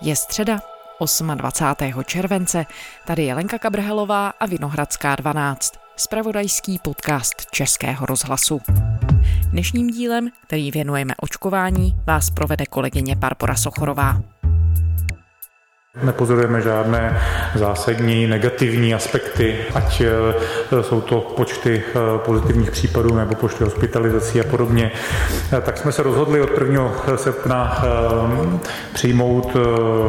Je středa 28. července, tady je Lenka Kabrhelová a Vinohradská 12, spravodajský podcast Českého rozhlasu. Dnešním dílem, který věnujeme očkování, vás provede kolegyně Barbara Sochorová. Nepozorujeme žádné zásadní negativní aspekty, ať e, jsou to počty e, pozitivních případů nebo počty hospitalizací a podobně. E, tak jsme se rozhodli od 1. srpna přijmout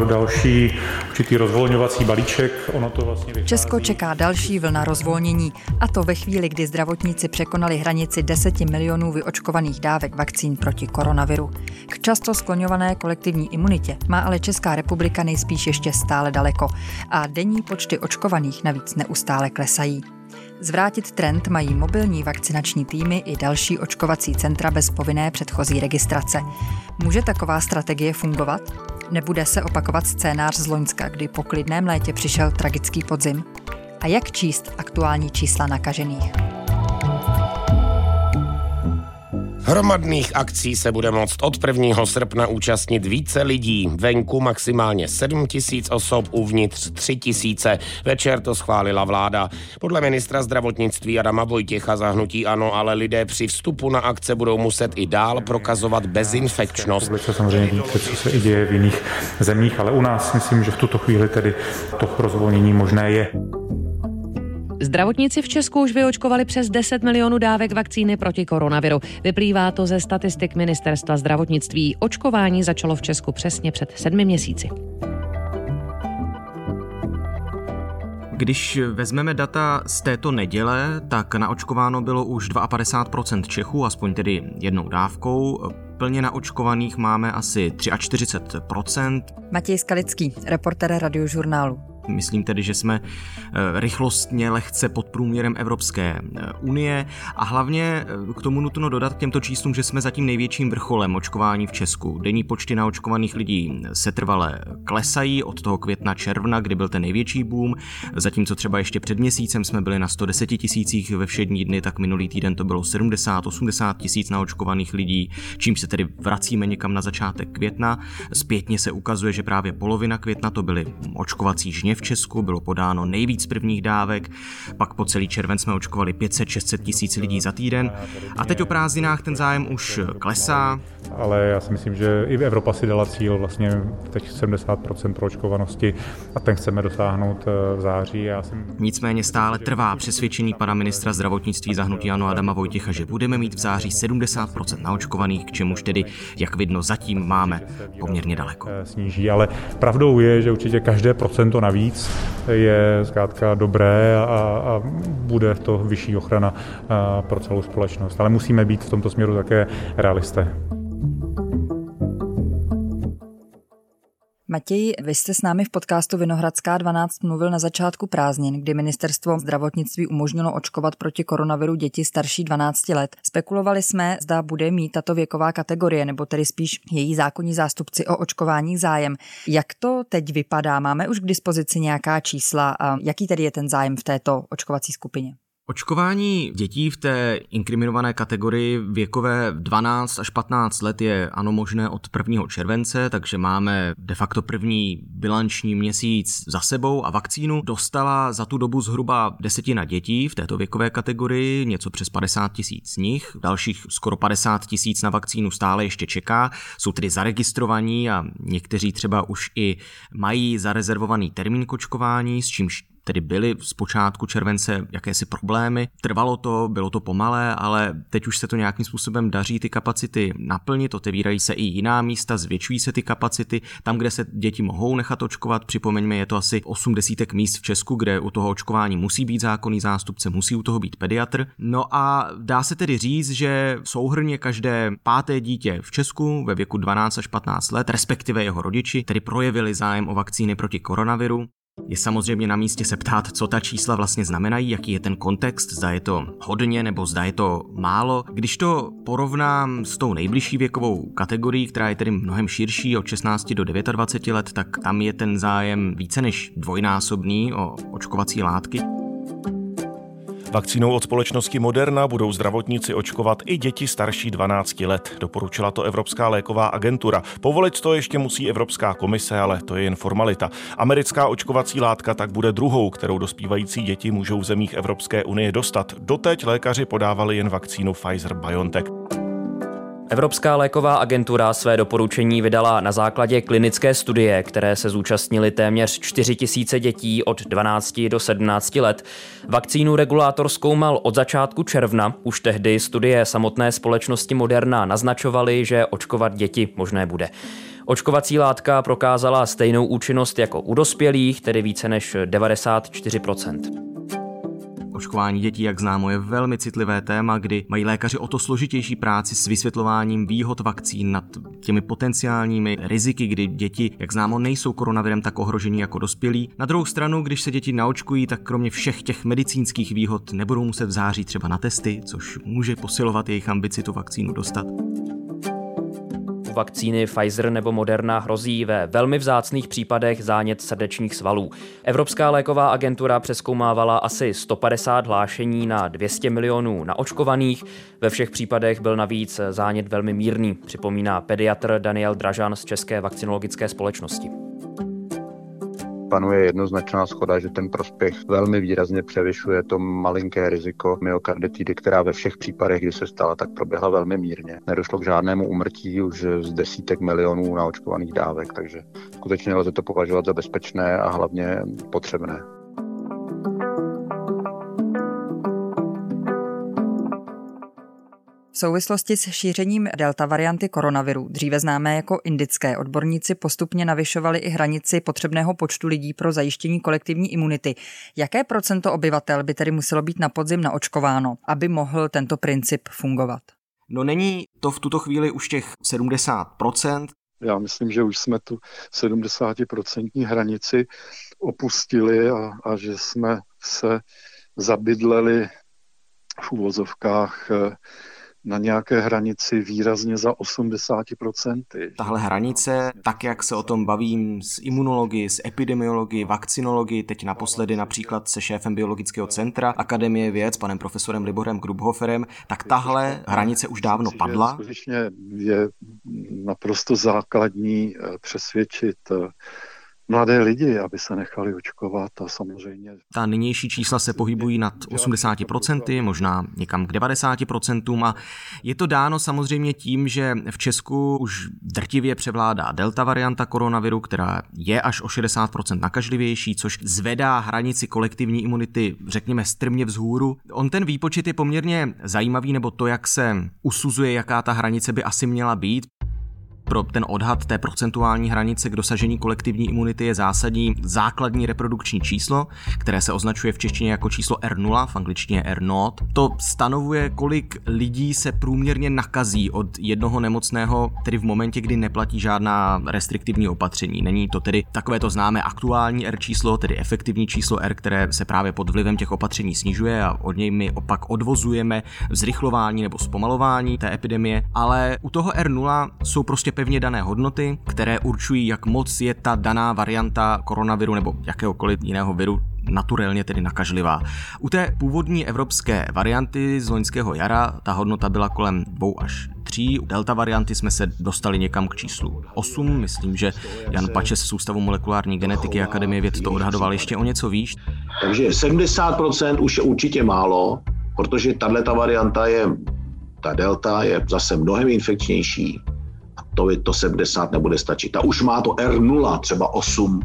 další určitý rozvolňovací balíček. Ono to vlastně vychází... Česko čeká další vlna rozvolnění a to ve chvíli, kdy zdravotníci překonali hranici 10 milionů vyočkovaných dávek vakcín proti koronaviru. K často skloňované kolektivní imunitě má ale Česká republika nejspíš ještě stále daleko a denní počty očkovaných navíc neustále klesají. Zvrátit trend mají mobilní vakcinační týmy i další očkovací centra bez povinné předchozí registrace. Může taková strategie fungovat? Nebude se opakovat scénář z Loňska, kdy po klidném létě přišel tragický podzim? A jak číst aktuální čísla nakažených? Hromadných akcí se bude moct od 1. srpna účastnit více lidí. Venku maximálně 7 tisíc osob, uvnitř 3 tisíce. Večer to schválila vláda. Podle ministra zdravotnictví Adama Vojtěcha zahnutí ano, ale lidé při vstupu na akce budou muset i dál prokazovat bezinfekčnost. Samozřejmě víte, co se i děje v jiných zemích, ale u nás myslím, že v tuto chvíli tedy to rozvolnění možné je. Zdravotníci v Česku už vyočkovali přes 10 milionů dávek vakcíny proti koronaviru. Vyplývá to ze statistik ministerstva zdravotnictví. Očkování začalo v Česku přesně před sedmi měsíci. Když vezmeme data z této neděle, tak naočkováno bylo už 52% Čechů, aspoň tedy jednou dávkou. Plně naočkovaných máme asi 43%. Matěj Skalický, reporter radiožurnálu. Myslím tedy, že jsme eh, rychlostně lehce pod průměrem Evropské eh, unie a hlavně eh, k tomu nutno dodat k těmto číslům, že jsme zatím největším vrcholem očkování v Česku. Denní počty na očkovaných lidí se trvale klesají od toho května června, kdy byl ten největší boom, zatímco třeba ještě před měsícem jsme byli na 110 tisících ve všední dny, tak minulý týden to bylo 70-80 tisíc naočkovaných lidí, čím se tedy vracíme někam na začátek května. Zpětně se ukazuje, že právě polovina května to byly očkovací žně v Česku, bylo podáno nejvíc prvních dávek, pak po celý červen jsme očkovali 500-600 tisíc lidí za týden a teď o prázdninách ten zájem už klesá. Ale já si myslím, že i Evropa si dala cíl vlastně teď 70% proočkovanosti a ten chceme dosáhnout eh, v září. Já jsem... Nicméně stále trvá přesvědčení pana ministra zdravotnictví zahnutí Ano Adama Vojtěcha, že budeme mít v září 70% naočkovaných, k čemuž tedy, jak vidno, zatím máme poměrně daleko. Eh, sníží, ale pravdou je, že určitě každé procento navíc víc, je zkrátka dobré a, a bude to vyšší ochrana pro celou společnost. Ale musíme být v tomto směru také realisté. Matěj, vy jste s námi v podcastu Vinohradská 12 mluvil na začátku prázdnin, kdy ministerstvo zdravotnictví umožnilo očkovat proti koronaviru děti starší 12 let. Spekulovali jsme, zda bude mít tato věková kategorie, nebo tedy spíš její zákonní zástupci o očkování zájem. Jak to teď vypadá? Máme už k dispozici nějaká čísla a jaký tedy je ten zájem v této očkovací skupině? Očkování dětí v té inkriminované kategorii věkové 12 až 15 let je ano možné od 1. července, takže máme de facto první bilanční měsíc za sebou a vakcínu dostala za tu dobu zhruba desetina dětí v této věkové kategorii, něco přes 50 tisíc z nich, dalších skoro 50 tisíc na vakcínu stále ještě čeká, jsou tedy zaregistrovaní a někteří třeba už i mají zarezervovaný termín k očkování, s čímž tedy byly z počátku července jakési problémy. Trvalo to, bylo to pomalé, ale teď už se to nějakým způsobem daří ty kapacity naplnit, otevírají se i jiná místa, zvětšují se ty kapacity. Tam, kde se děti mohou nechat očkovat, připomeňme, je to asi 80 míst v Česku, kde u toho očkování musí být zákonný zástupce, musí u toho být pediatr. No a dá se tedy říct, že souhrně každé páté dítě v Česku ve věku 12 až 15 let, respektive jeho rodiči, tedy projevili zájem o vakcíny proti koronaviru. Je samozřejmě na místě se ptát, co ta čísla vlastně znamenají, jaký je ten kontext, zda je to hodně nebo zda je to málo. Když to porovnám s tou nejbližší věkovou kategorií, která je tedy mnohem širší, od 16 do 29 let, tak tam je ten zájem více než dvojnásobný o očkovací látky. Vakcínou od společnosti Moderna budou zdravotníci očkovat i děti starší 12 let. Doporučila to Evropská léková agentura. Povolit to ještě musí Evropská komise, ale to je jen formalita. Americká očkovací látka tak bude druhou, kterou dospívající děti můžou v zemích Evropské unie dostat. Doteď lékaři podávali jen vakcínu Pfizer-BioNTech. Evropská léková agentura své doporučení vydala na základě klinické studie, které se zúčastnili téměř 4 000 dětí od 12 do 17 let. Vakcínu regulátor zkoumal od začátku června. Už tehdy studie samotné společnosti Moderna naznačovaly, že očkovat děti možné bude. Očkovací látka prokázala stejnou účinnost jako u dospělých, tedy více než 94 Očkování dětí, jak známo, je velmi citlivé téma, kdy mají lékaři o to složitější práci s vysvětlováním výhod vakcín nad těmi potenciálními riziky, kdy děti, jak známo, nejsou koronavirem tak ohrožení jako dospělí. Na druhou stranu, když se děti naočkují, tak kromě všech těch medicínských výhod nebudou muset v září třeba na testy, což může posilovat jejich ambici tu vakcínu dostat vakcíny Pfizer nebo Moderna hrozí ve velmi vzácných případech zánět srdečních svalů. Evropská léková agentura přeskoumávala asi 150 hlášení na 200 milionů naočkovaných. Ve všech případech byl navíc zánět velmi mírný, připomíná pediatr Daniel Dražan z České vakcinologické společnosti panuje jednoznačná schoda, že ten prospěch velmi výrazně převyšuje to malinké riziko myokarditidy, která ve všech případech, kdy se stala, tak proběhla velmi mírně. Nedošlo k žádnému umrtí už z desítek milionů naočkovaných dávek, takže skutečně lze to považovat za bezpečné a hlavně potřebné. V souvislosti s šířením delta varianty koronaviru, dříve známé jako indické, odborníci postupně navyšovali i hranici potřebného počtu lidí pro zajištění kolektivní imunity. Jaké procento obyvatel by tedy muselo být na podzim naočkováno, aby mohl tento princip fungovat? No není to v tuto chvíli už těch 70%. Já myslím, že už jsme tu 70% hranici opustili a, a že jsme se zabydleli v uvozovkách eh, na nějaké hranici výrazně za 80%. Tahle hranice, tak jak se o tom bavím s imunology, s epidemiology, vakcinology, teď naposledy například se šéfem Biologického centra Akademie věd, panem profesorem Liborem Grubhoferem, tak tahle hranice už dávno padla. Skutečně je naprosto základní eh, přesvědčit eh, mladé lidi, aby se nechali očkovat a samozřejmě. Ta nynější čísla se pohybují nad 80%, možná někam k 90% a je to dáno samozřejmě tím, že v Česku už drtivě převládá delta varianta koronaviru, která je až o 60% nakažlivější, což zvedá hranici kolektivní imunity, řekněme, strmě vzhůru. On ten výpočet je poměrně zajímavý, nebo to, jak se usuzuje, jaká ta hranice by asi měla být pro ten odhad té procentuální hranice k dosažení kolektivní imunity je zásadní základní reprodukční číslo, které se označuje v češtině jako číslo R0, v angličtině R0. To stanovuje, kolik lidí se průměrně nakazí od jednoho nemocného, tedy v momentě, kdy neplatí žádná restriktivní opatření. Není to tedy takové to známé aktuální R číslo, tedy efektivní číslo R, které se právě pod vlivem těch opatření snižuje a od něj my opak odvozujeme zrychlování nebo zpomalování té epidemie, ale u toho R0 jsou prostě pevně dané hodnoty, které určují, jak moc je ta daná varianta koronaviru nebo jakéhokoliv jiného viru naturálně tedy nakažlivá. U té původní evropské varianty z loňského jara ta hodnota byla kolem 2 až 3. U delta varianty jsme se dostali někam k číslu 8. Myslím, že Jan Pačes z Ústavu molekulární genetiky Akademie věd to odhadoval ještě o něco výš. Takže 70% už je určitě málo, protože tahle ta varianta je, ta delta je zase mnohem infekčnější to, to 70 nebude stačit. A už má to R0, třeba 8,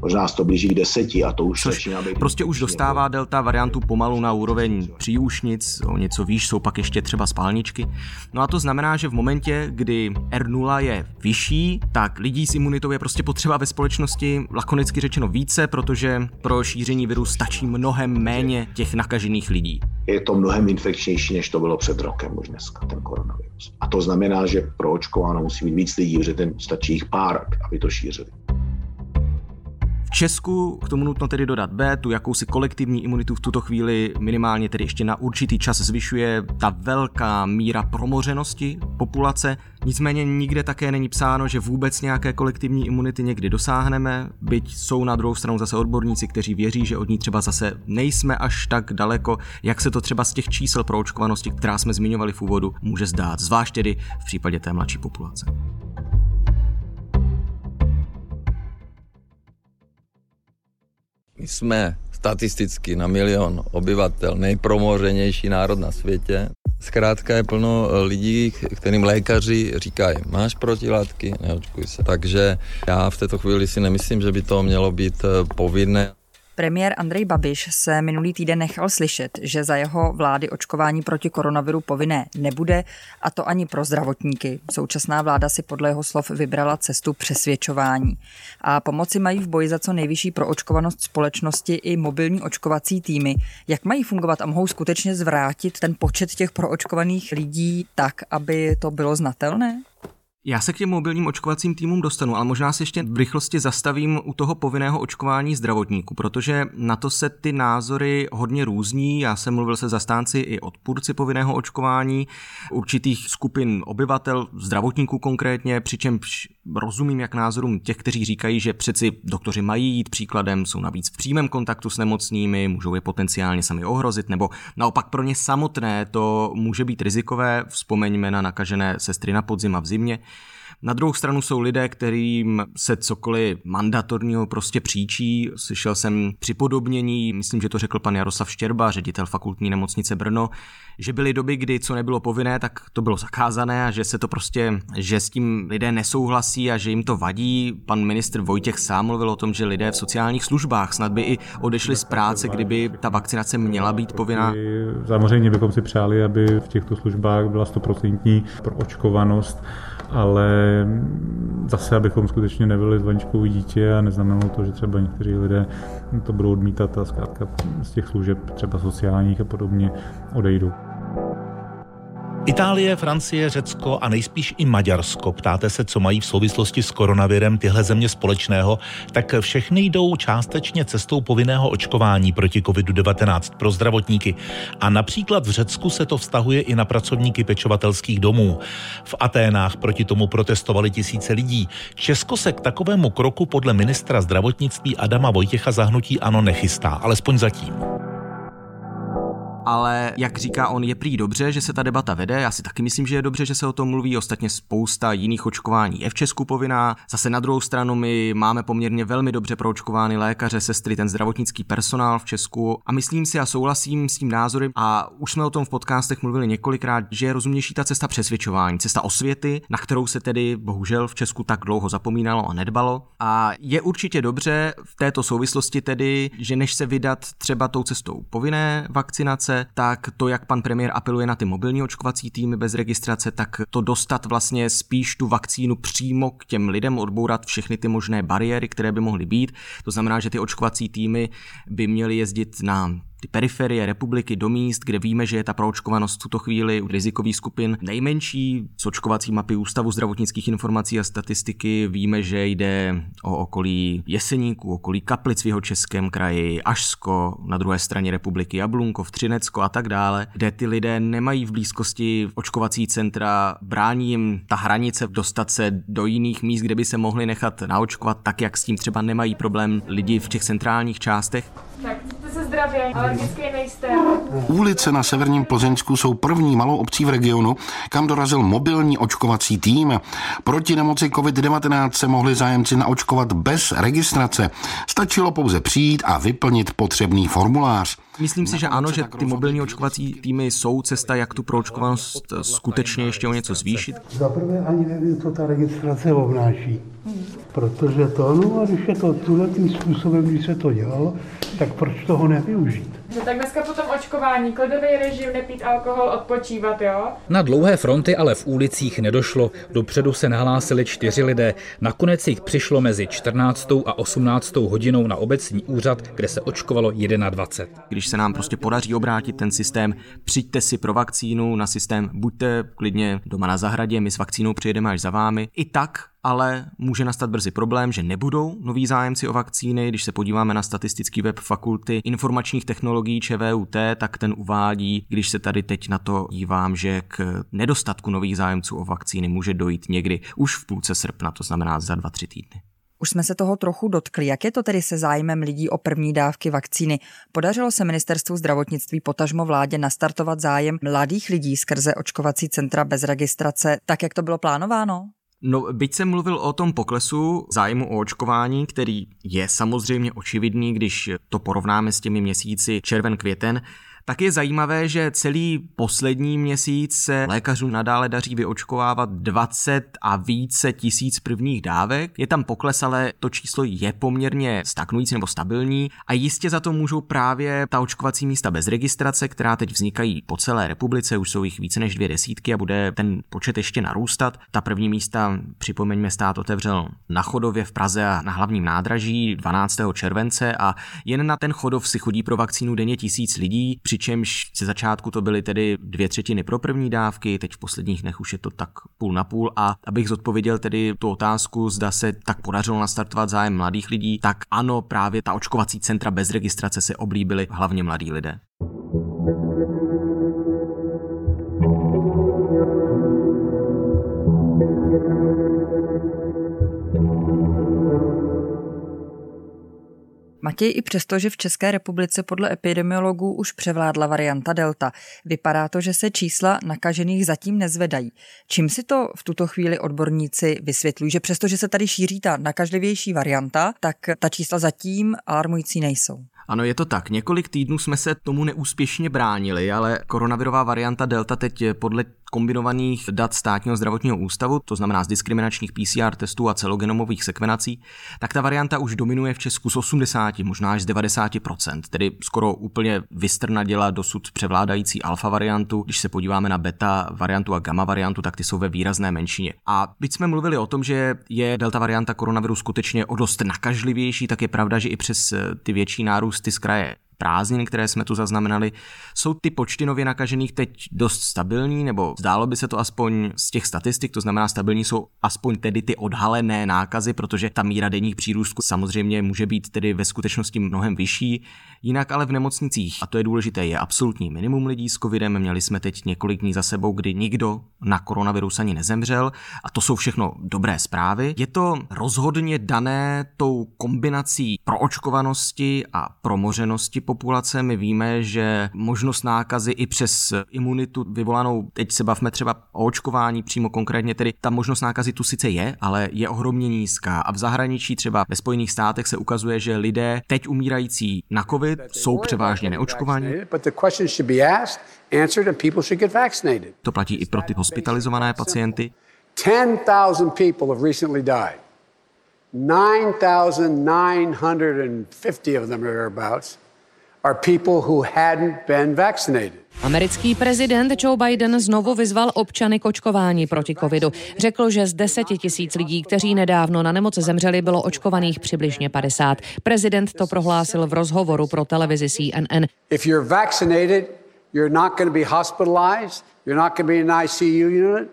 možná to blíží k deseti a to už Což začíná být... Prostě už dostává delta variantu pomalu na úroveň příušnic, o něco výš jsou pak ještě třeba spálničky. No a to znamená, že v momentě, kdy R0 je vyšší, tak lidí s imunitou je prostě potřeba ve společnosti lakonicky řečeno více, protože pro šíření viru stačí mnohem méně těch nakažených lidí. Je to mnohem infekčnější, než to bylo před rokem už dneska, ten koronavirus. A to znamená, že pro očkováno musí být víc lidí, protože ten stačí jich pár, aby to šířili. Česku k tomu nutno tedy dodat B, tu jakousi kolektivní imunitu v tuto chvíli minimálně tedy ještě na určitý čas zvyšuje ta velká míra promořenosti populace. Nicméně nikde také není psáno, že vůbec nějaké kolektivní imunity někdy dosáhneme, byť jsou na druhou stranu zase odborníci, kteří věří, že od ní třeba zase nejsme až tak daleko, jak se to třeba z těch čísel pro očkovanosti, která jsme zmiňovali v úvodu, může zdát, zvlášť tedy v případě té mladší populace. Jsme statisticky na milion obyvatel nejpromořenější národ na světě. Zkrátka je plno lidí, kterým lékaři říkají, máš protilátky, neočkuj se. Takže já v této chvíli si nemyslím, že by to mělo být povinné. Premiér Andrej Babiš se minulý týden nechal slyšet, že za jeho vlády očkování proti koronaviru povinné nebude, a to ani pro zdravotníky. Současná vláda si podle jeho slov vybrala cestu přesvědčování. A pomoci mají v boji za co nejvyšší proočkovanost společnosti i mobilní očkovací týmy. Jak mají fungovat a mohou skutečně zvrátit ten počet těch proočkovaných lidí tak, aby to bylo znatelné? Já se k těm mobilním očkovacím týmům dostanu, ale možná si ještě v rychlosti zastavím u toho povinného očkování zdravotníků, protože na to se ty názory hodně různí. Já jsem mluvil se zastánci i odpůrci povinného očkování určitých skupin obyvatel, zdravotníků konkrétně, přičemž rozumím jak názorům těch, kteří říkají, že přeci doktoři mají jít příkladem, jsou navíc v přímém kontaktu s nemocnými, můžou je potenciálně sami ohrozit, nebo naopak pro ně samotné to může být rizikové. Vzpomeňme na nakažené sestry na podzim a v zimě. Na druhou stranu jsou lidé, kterým se cokoliv mandatorního prostě příčí. Slyšel jsem připodobnění, myslím, že to řekl pan Jaroslav Štěrba, ředitel fakultní nemocnice Brno, že byly doby, kdy co nebylo povinné, tak to bylo zakázané a že se to prostě, že s tím lidé nesouhlasí a že jim to vadí. Pan ministr Vojtěch sám mluvil o tom, že lidé v sociálních službách snad by i odešli z práce, kdyby ta vakcinace měla být povinná. Samozřejmě bychom si přáli, aby v těchto službách byla stoprocentní proočkovanost ale zase, abychom skutečně nebyli zvaničkou dítě a neznamenalo to, že třeba někteří lidé to budou odmítat a zkrátka z těch služeb třeba sociálních a podobně odejdou. Itálie, Francie, Řecko a nejspíš i Maďarsko. Ptáte se, co mají v souvislosti s koronavirem tyhle země společného, tak všechny jdou částečně cestou povinného očkování proti COVID-19 pro zdravotníky. A například v Řecku se to vztahuje i na pracovníky pečovatelských domů. V Aténách proti tomu protestovali tisíce lidí. Česko se k takovému kroku podle ministra zdravotnictví Adama Vojtěcha zahnutí ano nechystá, alespoň zatím ale jak říká on, je prý dobře, že se ta debata vede. Já si taky myslím, že je dobře, že se o tom mluví. Ostatně spousta jiných očkování je v Česku povinná. Zase na druhou stranu my máme poměrně velmi dobře proočkovány lékaře, sestry, ten zdravotnický personál v Česku. A myslím si a souhlasím s tím názorem, a už jsme o tom v podcastech mluvili několikrát, že je rozumnější ta cesta přesvědčování, cesta osvěty, na kterou se tedy bohužel v Česku tak dlouho zapomínalo a nedbalo. A je určitě dobře v této souvislosti tedy, že než se vydat třeba tou cestou povinné vakcinace, registrace, tak to, jak pan premiér apeluje na ty mobilní očkovací týmy bez registrace, tak to dostat vlastně spíš tu vakcínu přímo k těm lidem, odbourat všechny ty možné bariéry, které by mohly být. To znamená, že ty očkovací týmy by měly jezdit na ty periferie republiky do míst, kde víme, že je ta proočkovanost v tuto chvíli u rizikových skupin nejmenší. Z očkovací mapy Ústavu zdravotnických informací a statistiky víme, že jde o okolí Jeseníku, okolí Kaplic v jeho českém kraji, Ašsko, na druhé straně republiky Jablunkov, Třinecko a tak dále, kde ty lidé nemají v blízkosti očkovací centra, brání jim ta hranice dostat se do jiných míst, kde by se mohli nechat naočkovat tak, jak s tím třeba nemají problém lidi v těch centrálních částech. Tak, se zdravě, alergický nejste. Ulice na severním Plzeňsku jsou první malou obcí v regionu, kam dorazil mobilní očkovací tým. Proti nemoci COVID-19 se mohli zájemci naočkovat bez registrace. Stačilo pouze přijít a vyplnit potřebný formulář. Myslím si, že ano, že ty mobilní očkovací týmy jsou cesta, jak tu proočkovanost skutečně ještě o něco zvýšit. Za prvé ani nevím, co ta registrace obnáší. Protože to, no a když je to tímhle tím způsobem, když se to dělalo, tak proč toho nevyužít? Že tak dneska po tom očkování, klidový režim, nepít alkohol, odpočívat, jo? Na dlouhé fronty ale v ulicích nedošlo. Dopředu se nahlásili čtyři lidé. Nakonec jich přišlo mezi 14. a 18. hodinou na obecní úřad, kde se očkovalo 21. Když se nám prostě podaří obrátit ten systém, přijďte si pro vakcínu na systém, buďte klidně doma na zahradě, my s vakcínou přijedeme až za vámi. I tak ale může nastat brzy problém, že nebudou noví zájemci o vakcíny. Když se podíváme na statistický web fakulty informačních technologií ČVUT, tak ten uvádí, když se tady teď na to dívám, že k nedostatku nových zájemců o vakcíny může dojít někdy už v půlce srpna, to znamená za dva, tři týdny. Už jsme se toho trochu dotkli. Jak je to tedy se zájmem lidí o první dávky vakcíny? Podařilo se ministerstvu zdravotnictví potažmo vládě nastartovat zájem mladých lidí skrze očkovací centra bez registrace, tak jak to bylo plánováno? No, byť jsem mluvil o tom poklesu zájmu o očkování, který je samozřejmě očividný, když to porovnáme s těmi měsíci červen-květen, tak je zajímavé, že celý poslední měsíc se lékařům nadále daří vyočkovávat 20 a více tisíc prvních dávek. Je tam pokles, ale to číslo je poměrně stagnující nebo stabilní a jistě za to můžou právě ta očkovací místa bez registrace, která teď vznikají po celé republice, už jsou jich více než dvě desítky a bude ten počet ještě narůstat. Ta první místa, připomeňme, stát otevřel na Chodově v Praze a na hlavním nádraží 12. července a jen na ten Chodov si chodí pro vakcínu denně tisíc lidí přičemž ze začátku to byly tedy dvě třetiny pro první dávky, teď v posledních dnech už je to tak půl na půl a abych zodpověděl tedy tu otázku, zda se tak podařilo nastartovat zájem mladých lidí, tak ano, právě ta očkovací centra bez registrace se oblíbily hlavně mladí lidé. Matěj, i přesto, že v České republice podle epidemiologů už převládla varianta Delta, vypadá to, že se čísla nakažených zatím nezvedají. Čím si to v tuto chvíli odborníci vysvětlují, že přesto, že se tady šíří ta nakažlivější varianta, tak ta čísla zatím alarmující nejsou? Ano, je to tak. Několik týdnů jsme se tomu neúspěšně bránili, ale koronavirová varianta Delta teď podle kombinovaných dat státního zdravotního ústavu, to znamená z diskriminačních PCR testů a celogenomových sekvenací, tak ta varianta už dominuje v Česku z 80, možná až z 90%, tedy skoro úplně vystrnadila dosud převládající alfa variantu. Když se podíváme na beta variantu a gamma variantu, tak ty jsou ve výrazné menšině. A byť jsme mluvili o tom, že je delta varianta koronaviru skutečně o dost nakažlivější, tak je pravda, že i přes ty větší nárůsty z kraje prázdnin, které jsme tu zaznamenali, jsou ty počty nově nakažených teď dost stabilní, nebo zdálo by se to aspoň z těch statistik, to znamená stabilní jsou aspoň tedy ty odhalené nákazy, protože ta míra denních přírůstků samozřejmě může být tedy ve skutečnosti mnohem vyšší. Jinak ale v nemocnicích, a to je důležité, je absolutní minimum lidí s covidem. Měli jsme teď několik dní za sebou, kdy nikdo na koronavirus ani nezemřel a to jsou všechno dobré zprávy. Je to rozhodně dané tou kombinací proočkovanosti a promořenosti populace. My víme, že možnost nákazy i přes imunitu vyvolanou, teď se bavme třeba o očkování přímo konkrétně, tedy ta možnost nákazy tu sice je, ale je ohromně nízká. A v zahraničí třeba ve Spojených státech se ukazuje, že lidé teď umírající na COVID jsou převážně neočkovaní. To platí i pro ty hospitalizované pacienty. 10,000 people have recently died. 9,950 of them are thereabouts are people who hadn't been vaccinated. Americký prezident Joe Biden znovu vyzval občany k očkování proti covidu. Řekl, že z deseti tisíc lidí, kteří nedávno na nemoc zemřeli, bylo očkovaných přibližně 50. Prezident to prohlásil v rozhovoru pro televizi CNN. If you're vaccinated, you're not going to be hospitalized, you're not going to be in an ICU unit,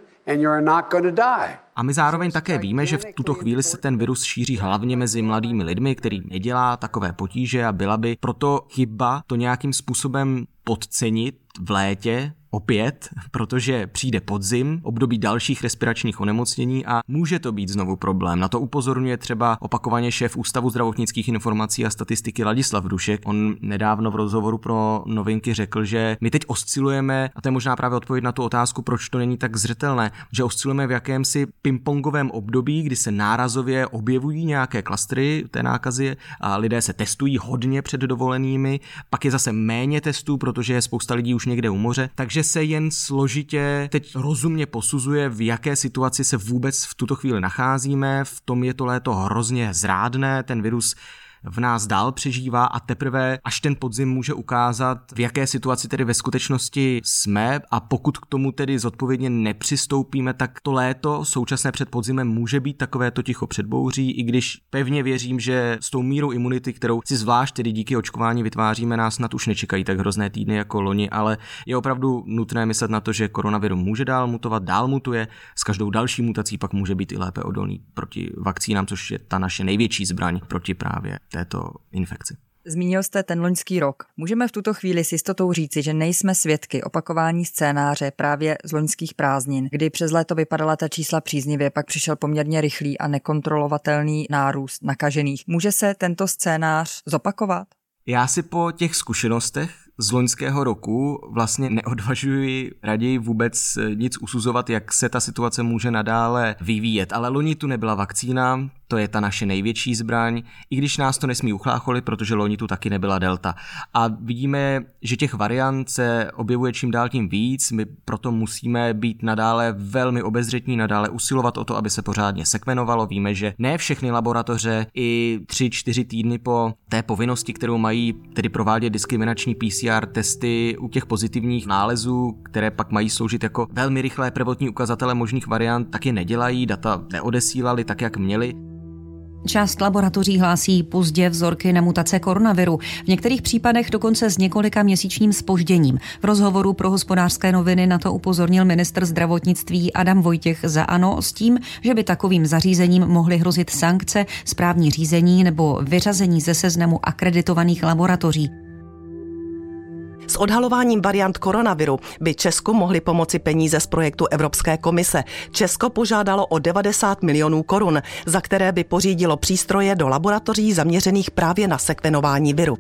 A my zároveň také víme, že v tuto chvíli se ten virus šíří hlavně mezi mladými lidmi, který nedělá takové potíže a byla by proto chyba to nějakým způsobem podcenit v létě, opět, protože přijde podzim, období dalších respiračních onemocnění a může to být znovu problém. Na to upozorňuje třeba opakovaně šéf Ústavu zdravotnických informací a statistiky Ladislav Dušek. On nedávno v rozhovoru pro novinky řekl, že my teď oscilujeme, a to je možná právě odpověď na tu otázku, proč to není tak zřetelné, že oscilujeme v jakémsi pingpongovém období, kdy se nárazově objevují nějaké klastry té nákazy a lidé se testují hodně před dovolenými, pak je zase méně testů, protože je spousta lidí už někde u moře, takže se jen složitě teď rozumně posuzuje, v jaké situaci se vůbec v tuto chvíli nacházíme. V tom je to léto hrozně zrádné, ten virus v nás dál přežívá a teprve až ten podzim může ukázat, v jaké situaci tedy ve skutečnosti jsme. A pokud k tomu tedy zodpovědně nepřistoupíme, tak to léto současné před podzimem může být takové to ticho předbouří, i když pevně věřím, že s tou mírou imunity, kterou si zvlášť tedy díky očkování vytváříme, nás snad už nečekají tak hrozné týdny jako loni, ale je opravdu nutné myslet na to, že koronavirus může dál mutovat, dál mutuje, s každou další mutací pak může být i lépe odolný proti vakcínám, což je ta naše největší zbraň proti právě této infekci. Zmínil jste ten loňský rok. Můžeme v tuto chvíli s jistotou říci, že nejsme svědky opakování scénáře právě z loňských prázdnin, kdy přes léto vypadala ta čísla příznivě, pak přišel poměrně rychlý a nekontrolovatelný nárůst nakažených. Může se tento scénář zopakovat? Já si po těch zkušenostech z loňského roku vlastně neodvažuji raději vůbec nic usuzovat, jak se ta situace může nadále vyvíjet. Ale loni tu nebyla vakcína, to je ta naše největší zbraň, i když nás to nesmí uchlácholit, protože loni tu taky nebyla delta. A vidíme, že těch variant se objevuje čím dál tím víc, my proto musíme být nadále velmi obezřetní, nadále usilovat o to, aby se pořádně sekvenovalo. Víme, že ne všechny laboratoře i 3-4 týdny po té povinnosti, kterou mají tedy provádět diskriminační PCR testy u těch pozitivních nálezů, které pak mají sloužit jako velmi rychlé prvotní ukazatele možných variant, taky nedělají, data neodesílali tak, jak měli. Část laboratoří hlásí pozdě vzorky na mutace koronaviru, v některých případech dokonce s několika měsíčním spožděním. V rozhovoru pro hospodářské noviny na to upozornil ministr zdravotnictví Adam Vojtěch za ANO s tím, že by takovým zařízením mohly hrozit sankce, správní řízení nebo vyřazení ze seznamu akreditovaných laboratoří. S odhalováním variant koronaviru by Česku mohly pomoci peníze z projektu Evropské komise. Česko požádalo o 90 milionů korun, za které by pořídilo přístroje do laboratoří zaměřených právě na sekvenování viru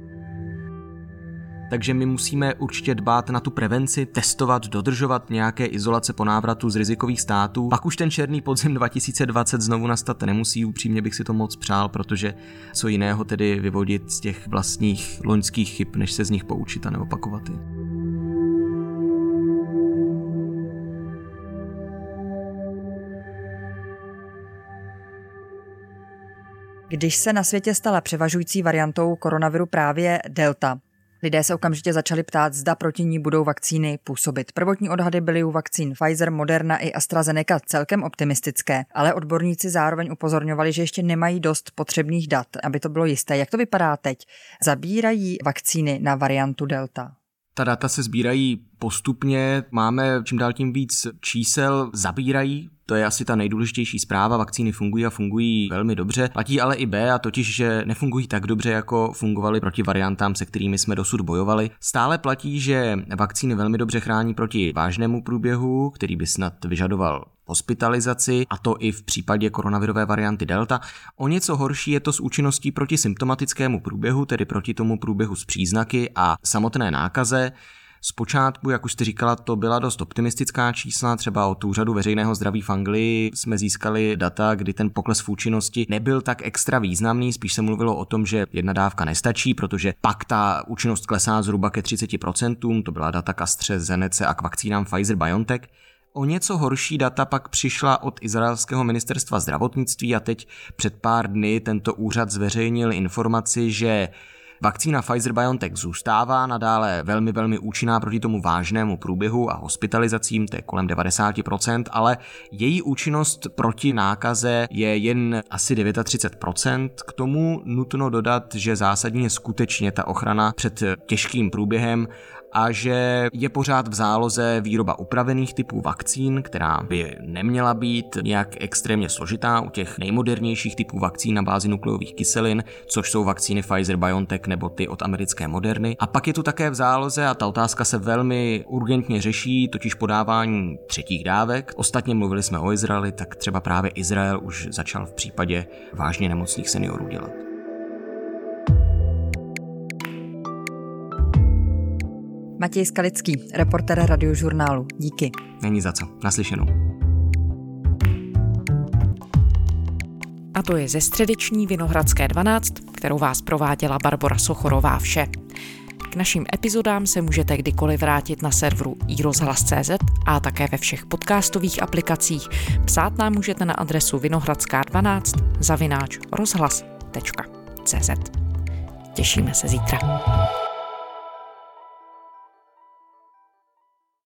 takže my musíme určitě dbát na tu prevenci, testovat, dodržovat nějaké izolace po návratu z rizikových států. Pak už ten černý podzim 2020 znovu nastat nemusí, upřímně bych si to moc přál, protože co jiného tedy vyvodit z těch vlastních loňských chyb, než se z nich poučit a neopakovat je. Když se na světě stala převažující variantou koronaviru právě Delta, Lidé se okamžitě začali ptát, zda proti ní budou vakcíny působit. Prvotní odhady byly u vakcín Pfizer, Moderna i AstraZeneca celkem optimistické, ale odborníci zároveň upozorňovali, že ještě nemají dost potřebných dat, aby to bylo jisté. Jak to vypadá teď? Zabírají vakcíny na variantu Delta? Ta data se sbírají postupně, máme čím dál tím víc čísel, zabírají to je asi ta nejdůležitější zpráva. Vakcíny fungují a fungují velmi dobře. Platí ale i B, a totiž, že nefungují tak dobře, jako fungovaly proti variantám, se kterými jsme dosud bojovali. Stále platí, že vakcíny velmi dobře chrání proti vážnému průběhu, který by snad vyžadoval hospitalizaci, a to i v případě koronavirové varianty Delta. O něco horší je to s účinností proti symptomatickému průběhu, tedy proti tomu průběhu s příznaky a samotné nákaze. Zpočátku, jak už jste říkala, to byla dost optimistická čísla, třeba od úřadu veřejného zdraví v Anglii jsme získali data, kdy ten pokles v účinnosti nebyl tak extra významný, spíš se mluvilo o tom, že jedna dávka nestačí, protože pak ta účinnost klesá zhruba ke 30%, to byla data k AstraZeneca a k vakcínám Pfizer-BioNTech. O něco horší data pak přišla od izraelského ministerstva zdravotnictví a teď před pár dny tento úřad zveřejnil informaci, že Vakcína Pfizer-BioNTech zůstává nadále velmi, velmi účinná proti tomu vážnému průběhu a hospitalizacím, to je kolem 90%, ale její účinnost proti nákaze je jen asi 39%. K tomu nutno dodat, že zásadně je skutečně ta ochrana před těžkým průběhem a že je pořád v záloze výroba upravených typů vakcín, která by neměla být nějak extrémně složitá u těch nejmodernějších typů vakcín na bázi nukleových kyselin, což jsou vakcíny Pfizer-BioNTech nebo ty od americké Moderny. A pak je tu také v záloze, a ta otázka se velmi urgentně řeší, totiž podávání třetích dávek. Ostatně mluvili jsme o Izraeli, tak třeba právě Izrael už začal v případě vážně nemocných seniorů dělat. Matěj Skalický, reporter radiožurnálu. Díky. Není za co. Naslyšenou. A to je ze středeční Vinohradské 12, kterou vás prováděla Barbara Sochorová vše. K našim epizodám se můžete kdykoliv vrátit na serveru iRozhlas.cz a také ve všech podcastových aplikacích. Psát nám můžete na adresu vinohradská12 zavináč rozhlas.cz. Těšíme se zítra.